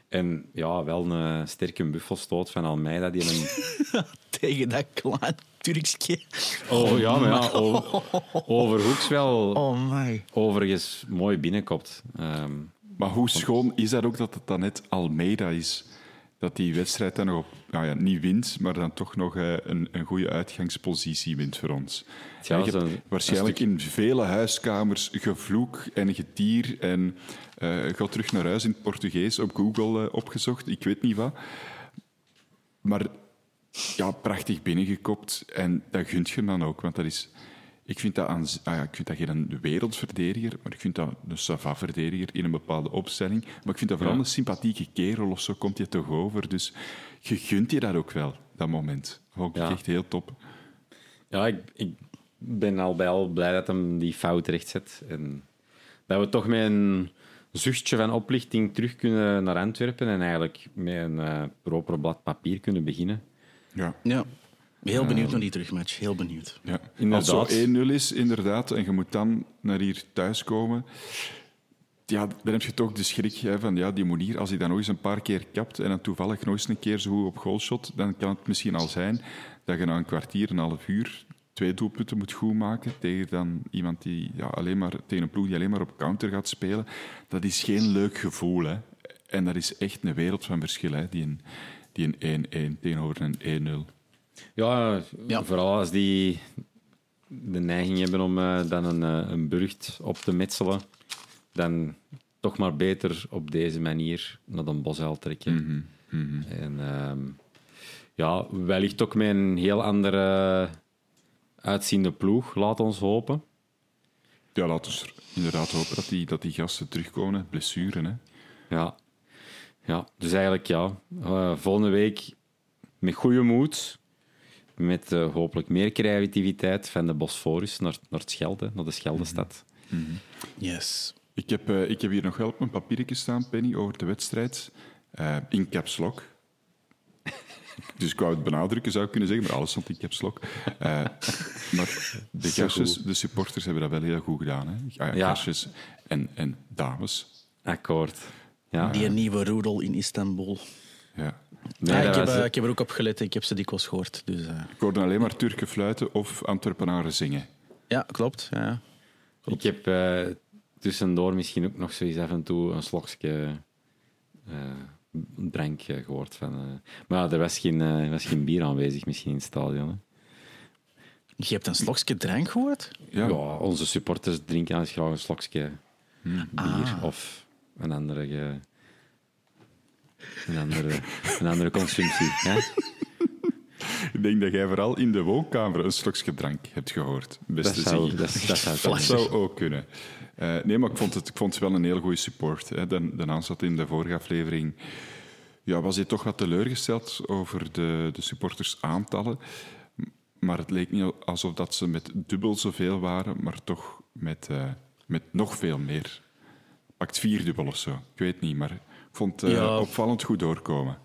En ja, wel een sterke buffelstoot van Almeida. Die een... (laughs)
Tegen dat klein Turkske.
Oh ja, maar ja, over, overhoeks wel.
Oh my.
Overigens mooi binnenkopt. Um,
maar hoe schoon is dat ook dat het dan net Almeida is? Dat die wedstrijd dan nog op, nou ja, niet wint, maar dan toch nog uh, een, een goede uitgangspositie wint voor ons. Ja, waarschijnlijk in vele huiskamers gevloek en getier en uh, ga terug naar huis in het Portugees op Google uh, opgezocht, ik weet niet wat. Maar ja, prachtig binnengekopt en dat gunt je dan ook, want dat is... Ik vind dat, aan, ah ja, ik vind dat geen wereldverdediger, maar ik vind dat een Sava-verdediger in een bepaalde opstelling. Maar ik vind dat vooral een sympathieke kerel of zo komt je toch over. Dus je gunt je dat ook wel, dat moment. Vond ik echt heel top.
Ja, ik, ik ben al bij al blij dat hem die fout recht zet. En dat we toch met een zuchtje van oplichting terug kunnen naar Antwerpen en eigenlijk met een uh, proper blad papier kunnen beginnen.
Ja.
Ja. Heel benieuwd naar die terugmatch. Heel benieuwd.
Ja.
Inderdaad.
Als het zo 1-0 is, inderdaad, en je moet dan naar hier thuiskomen, ja, dan heb je toch de schrik hè, van ja, die Monier, als hij dan nog eens een paar keer kapt en dan toevallig nog eens een keer zo goed op goal shot, dan kan het misschien al zijn dat je na een kwartier, een half uur, twee doelpunten moet goed maken tegen dan iemand die ja, alleen maar, tegen een ploeg die alleen maar op counter gaat spelen. Dat is geen leuk gevoel. Hè. En dat is echt een wereld van verschil, hè, die een, die een 1-1 tegenover een 1-0.
Ja,
Ja.
vooral als die de neiging hebben om eh, dan een, eh, een burcht op te metselen, dan toch maar beter op deze manier naar een bosuil trekken. En ehm, ja, wellicht ook met een heel andere uitziende ploeg, laat ons hopen.
Ja, laten we inderdaad hopen dat die, dat die gasten terugkomen. Blessuren, hè.
Ja. ja, dus eigenlijk ja, eh, volgende week met goede moed, met eh, hopelijk meer creativiteit van de Bosforus naar, naar het Schelde, naar de Scheldestad.
Yes.
Ik heb, eh, ik heb hier nog wel op mijn papiertje staan, Penny, over de wedstrijd. eh, in caps lock. (laughs) Dus ik wou het benadrukken, zou ik kunnen zeggen, maar alles stond in caps lock. Eh, maar de gastjes, de supporters hebben dat wel heel goed gedaan. Hè? Ja,
Ja.
Gastjes en, en dames.
Akkoord. Ja.
Die nieuwe roedel in Istanbul.
Ja.
Nee,
Ja,
dat
ik, heb,
was-
eh, ik heb er ook op gelet. Ik heb ze dikwijls gehoord. Dus, eh,
Ik hoorde alleen maar Turken fluiten of Antwerpenaren zingen.
ja, klopt. Ja, ja.
Ik heb eh, tussendoor misschien ook nog zoiets af en toe een slokje eh, drank eh, gehoord. Van, eh. Maar ja, er was geen, was geen bier aanwezig misschien in het stadion. Hè.
Je hebt een slokje drank gehoord?
Ja,
Ja, onze supporters drinken graag een slokje bier
Ah.
of een andere, een andere, een andere consumptie. Hè?
ik denk dat jij vooral in de woonkamer een slokje drank hebt gehoord. Beste
Dat zou, dat, dat zou
Dat zou ook kunnen. Eh, nee, maar ik vond het, ik vond het wel een heel goede support. Hè. De, de zat in de vorige aflevering ja, was hij toch wat teleurgesteld over de, de supportersaantallen. Maar het leek niet alsof dat ze met dubbel zoveel waren, maar toch met, eh, met nog veel meer. Pakt vierdubbel of zo. Ik weet niet, maar vond het eh,
Ja.
opvallend goed doorkomen.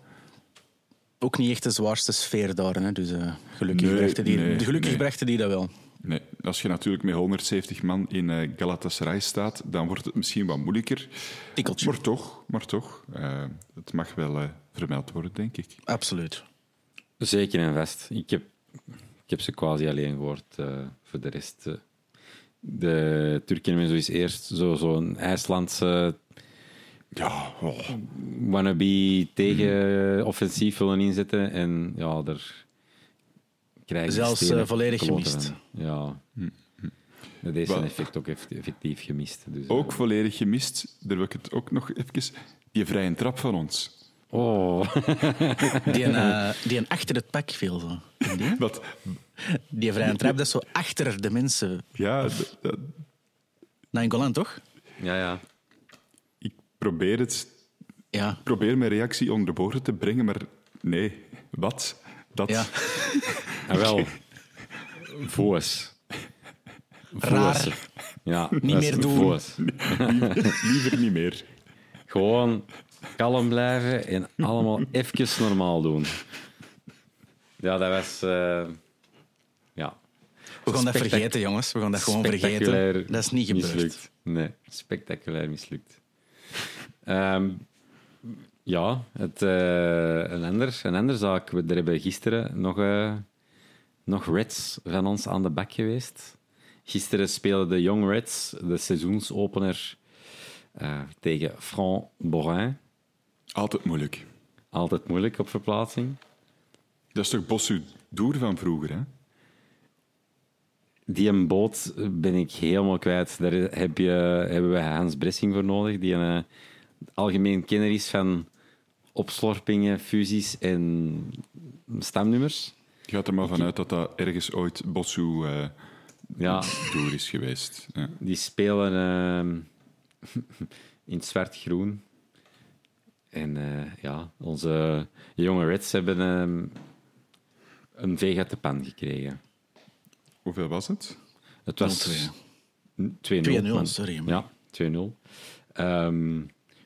Ook niet echt de zwaarste sfeer daar. Hè? Dus eh, gelukkig,
Nee,
brachten die,
nee,
gelukkig
nee.
brachten die dat wel.
Nee, als je natuurlijk met 170 man in eh, Galatasaray staat, dan wordt het misschien wat moeilijker.
Tikkeltje.
Maar toch, maar toch eh, het mag wel eh, vermeld worden, denk ik.
Absoluut.
Zeker en vast. Ik heb, ik heb ze quasi alleen gehoord. eh, voor de rest. de Turken hebben zoiets eerst zo- zo'n IJslandse
Ja, oh.
wannabe tegen offensief willen inzetten. En ja, daar krijgen ze
Zelfs, eh, volledig
kloten
gemist.
van. Ja. Dat is een effect ook eff- effectief gemist. Dus,
ook
eh,
volledig gemist. Daar wil ik het ook nog even... Die vrije trap van ons.
Oh, (laughs)
Die, een, eh, die een achter het pak viel. Zo. Die,
Wat,
die vrije trap, dat is zo achter de mensen.
ja,
Nainggolan, toch?
ja, ja.
Ik probeer het...
Ja.
probeer mijn reactie onder de woorden te brengen, maar nee. Wat? Dat...
ja.
En (laughs) wel, voos.
Raar.
Ja,
Niet meer doen.
voos.
Liever niet meer.
Gewoon kalm blijven en allemaal even normaal doen. Ja, dat was... eh, ja.
We gaan dat vergeten, jongens. We gaan dat gewoon vergeten. Dat is niet gebeurd.
Mislukt. Nee, spectaculair mislukt. Ehm, ja, het, eh, een, ander, een andere zaak. We er hebben gisteren nog, eh, nog Reds van ons aan de bak geweest. Gisteren speelden de Young Reds de seizoensopener eh, tegen Franc Borin.
Altijd moeilijk.
Altijd moeilijk op verplaatsing.
Dat is toch Bossu Doer van vroeger, hè?
Die een boot ben ik helemaal kwijt. Daar heb je, hebben we Hans Bressing voor nodig, die een eh, algemeen kenner is van opslorpingen, fusies en stamnummers.
Je gaat er maar vanuit dat dat ergens ooit Bossu eh
Ja,
is geweest. Ja.
die spelen ehm, (laughs) in het zwart-groen. En eh, ja, onze jonge Reds hebben ehm, een veeg uit de pan gekregen.
Hoeveel was het?
Het was 2-0.
2-0,
want-
sorry,
Ja, 2-0. Ehm,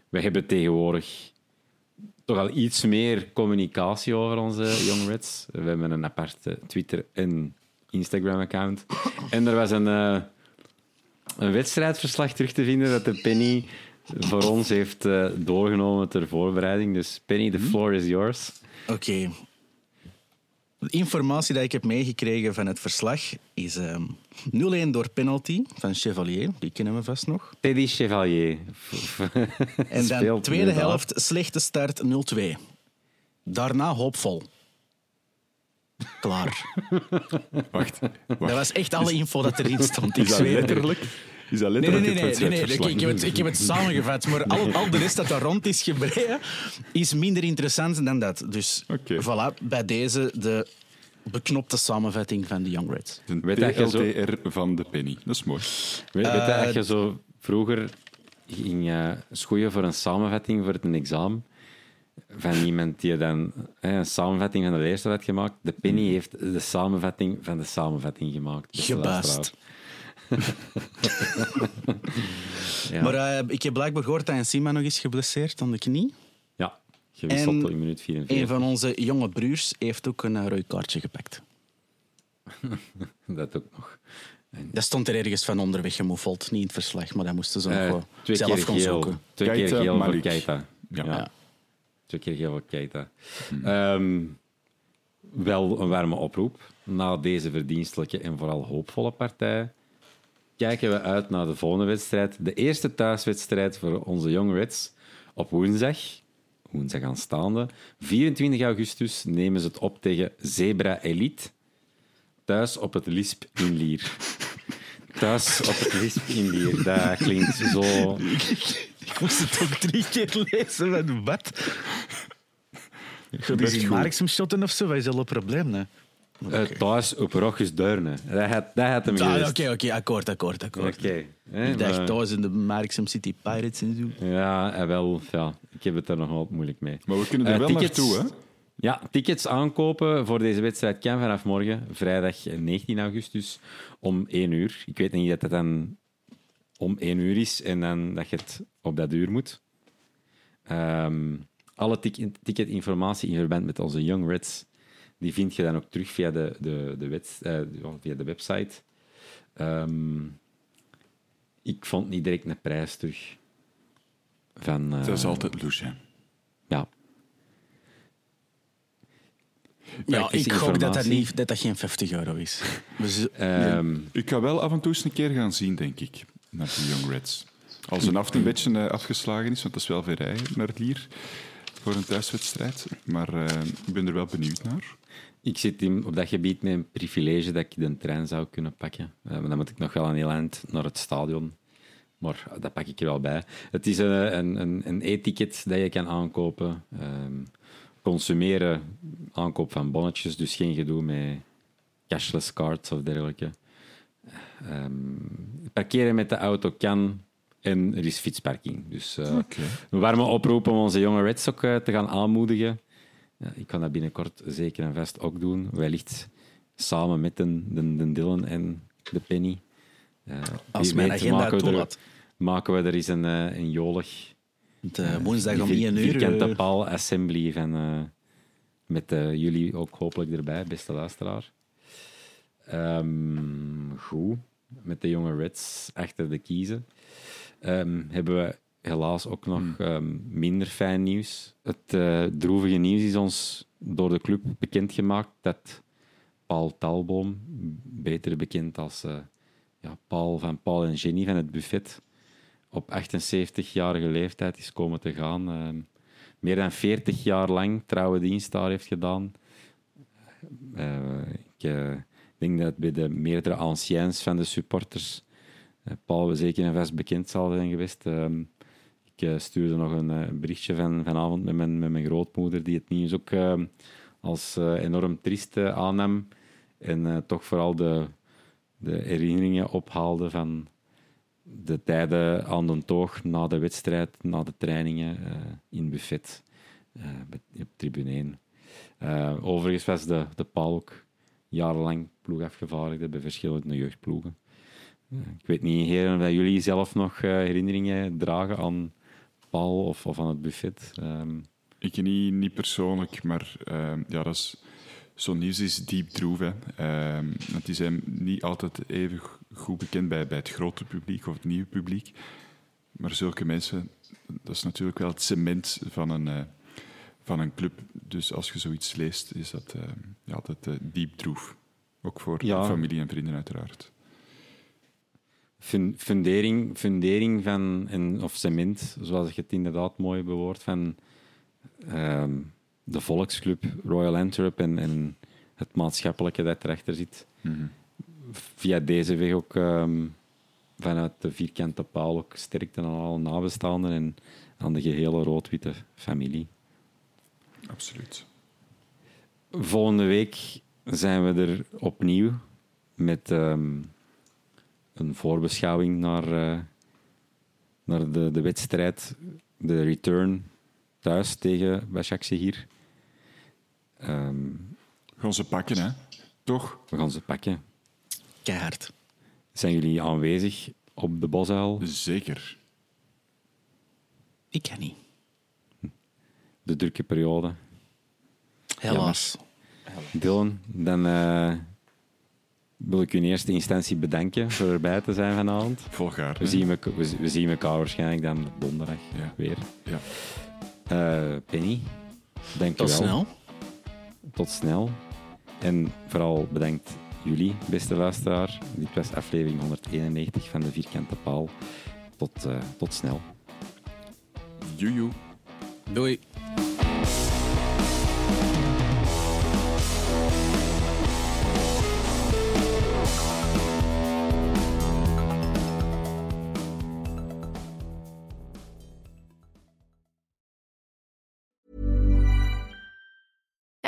we hebben tegenwoordig toch al iets meer communicatie over onze Young Reds. We hebben een aparte Twitter- en Instagram-account. En er was een, uh, een wedstrijdverslag terug te vinden dat de Penny voor ons heeft uh, doorgenomen ter voorbereiding. Dus Penny, the floor is yours.
Oké. De informatie die ik heb meegekregen van het verslag is um, ehm, 0-1 door penalty van Chevalier. Die kennen we vast nog.
Teddy Chevalier. (laughs)
en dan tweede helft, slechte start 0-2. Daarna hoopvol. Klaar. (laughs)
Wacht, wacht.
Dat was echt alle info dat erin stond. Ik zweer
letterlijk? Is dat
letterlijk nee, nee, nee, nee, nee, Ik, heb het, ik heb het samengevat, maar al, al de rest dat daar rond is gebreid, is minder interessant dan dat. Dus okay. voilà, bij deze de beknopte samenvatting van de Young Reds.
Een PLTR van de Penny. Dat is mooi.
Weet, uh, weet dat je zo vroeger ging uh, schoeien voor een samenvatting voor een examen van iemand die dan een samenvatting van de eerste had gemaakt. De Penny hmm. heeft de samenvatting van de samenvatting gemaakt.
Gebaast. Ja. Maar uh, ik heb blijkbaar gehoord dat Sima nog is geblesseerd aan de knie.
Ja, gewisseld in minuut 44.
Een van onze jonge broers heeft ook een uh, rood kaartje gepakt. (laughs)
dat ook nog.
En... Dat stond er ergens van onderweg gemoffeld, niet in het verslag, maar dat moesten ze uh, nog zelf gaan zoeken.
Twee keer geel voor Keita. Ja. ja. Twee keer geel voor Keita. Hmm. Um, wel een warme oproep na deze verdienstelijke en vooral hoopvolle partij kijken we uit naar de volgende wedstrijd. De eerste thuiswedstrijd voor onze Young Reds op woensdag. Woensdag aanstaande. 24 augustus nemen ze het op tegen Zebra Elite. Thuis op het Lisp in Lier. Thuis op het Lisp in Lier. Dat klinkt zo...
Ik moest het ook drie keer lezen met wat. Gaat in Marksum shotten of zo? Wat is al een probleem? Nee?
Okay. Uh, thuis op Rogges Deurne. Dat had, dat had hem
ah, Oké, oké, akkoord, akkoord, akkoord. Okay, ik dacht thuis in de Marksum City Pirates en zo.
Ja, en wel, ja, ik heb het er nog altijd moeilijk mee.
Maar we kunnen er uh, wel tickets, naartoe, hè?
Ja, tickets aankopen voor deze wedstrijd kan vanaf morgen, vrijdag 19 augustus, om 1 uur. Ik weet niet dat het dan om 1 uur is en dan dat je het op dat uur moet. Um, alle ticketinformatie in verband met onze Young Reds die vind je dan ook terug via de, de, de, wet, uh, via de website. Um, ik vond niet direct een prijs terug. Van, uh,
dat is altijd loes,
Ja.
Ja, ik hoop dat dat, niet, dat dat geen 50 euro is.
um, (laughs) ik ga wel af en toe eens een keer gaan zien, denk ik, naar de Young Reds. Als een aften een beetje uh, afgeslagen is, want dat is wel veel rijden naar Lier voor een thuiswedstrijd. Maar uh, ik ben er wel benieuwd naar.
Ik zit in, op dat gebied met een privilege dat ik de trein zou kunnen pakken. Uh, maar dan moet ik nog wel een heel eind naar het stadion. Maar dat pak ik er wel bij. Het is een, een, een e-ticket dat je kan aankopen. Um, consumeren, aankoop van bonnetjes, dus geen gedoe met cashless cards of dergelijke. Um, parkeren met de auto kan en er is fietsparking. Dus uh, okay. een warme oproep om onze jonge Reds ook uh, te gaan aanmoedigen. Ja, ik kan dat binnenkort zeker en vast ook doen. Wellicht samen met de, de, de Dylan en de Penny.
Uh, Als mijn agenda maken we, er,
maken we er eens een, uh, een jolig...
De uh, woensdag om 1 uur.
Vierkante paal assembly van, uh, met jullie ook hopelijk erbij, beste luisteraar. Um, goed, met de jonge Reds achter de kiezen. Um, hebben we helaas ook nog hmm. ehm, minder fijn nieuws. Het uh, droevige nieuws is ons door de club bekendgemaakt dat Paul Talboom, beter bekend als uh, ja, Paul van Paul en Jenny van het buffet, op 78-jarige leeftijd is komen te gaan. Uh, meer dan 40 jaar lang trouwe dienst daar heeft gedaan. Uh, ik denk dat bij de meerdere anciens van de supporters Paul zeker en vast bekend zal zijn geweest. Ehm, ik uh, stuurde nog een, uh, berichtje van, vanavond met mijn, met mijn grootmoeder, die het nieuws ook uh, als enorm triest aannam. En toch vooral de, de herinneringen ophaalde van de tijden aan de toog na de wedstrijd, na de trainingen in buffet op tribune 1. overigens was de, de Paul ook jarenlang ploegafgevaardigde bij verschillende jeugdploegen. Ik weet niet, heren, of jullie zelf nog herinneringen dragen aan Paul of, of aan het buffet. Um,
Ik niet, niet persoonlijk, maar ehm, ja, dat is, zo'n nieuws is diep droef. Hè. Ehm, want die zijn niet altijd even goed bekend bij, bij het grote publiek of het nieuwe publiek. Maar zulke mensen, dat is natuurlijk wel het cement van een, eh, van een club. Dus als je zoiets leest, is dat uh, ja, altijd uh, diep droef. Ook voor
Ja.
familie en vrienden uiteraard.
Fun- fundering, fundering van, en, of cement, zoals je het inderdaad mooi bewoordt, van ehm, de volksclub Royal Antwerp en, en het maatschappelijke dat erachter zit. Via deze weg ook ehm, vanuit de vierkante paal ook sterkte aan alle nabestaanden en aan de gehele rood-witte familie.
Absoluut.
Volgende week zijn we er opnieuw met ehm, een voorbeschouwing naar, eh, naar de, de wedstrijd, de return thuis tegen Başakşehir. hier. Ehm,
Gaan ze pakken, hè? Toch?
we gaan ze pakken.
Keihard.
Zijn jullie aanwezig op de Bosuil,
Zeker.
Ik kan niet.
de drukke periode?
Helaas.
Dylan, dan eh, wil ik u in eerste instantie bedanken voor erbij te zijn vanavond.
Volgaar.
We zien, elka- we, we zien elkaar waarschijnlijk dan donderdag
Ja.
weer.
Ja.
Eh, Penny, dank je
Tot
wel.
snel.
Tot snel. En vooral bedankt jullie, beste luisteraar. Dit was aflevering 191 van de Vierkante Paal. Tot, eh, tot snel.
Joejoe.
Doei.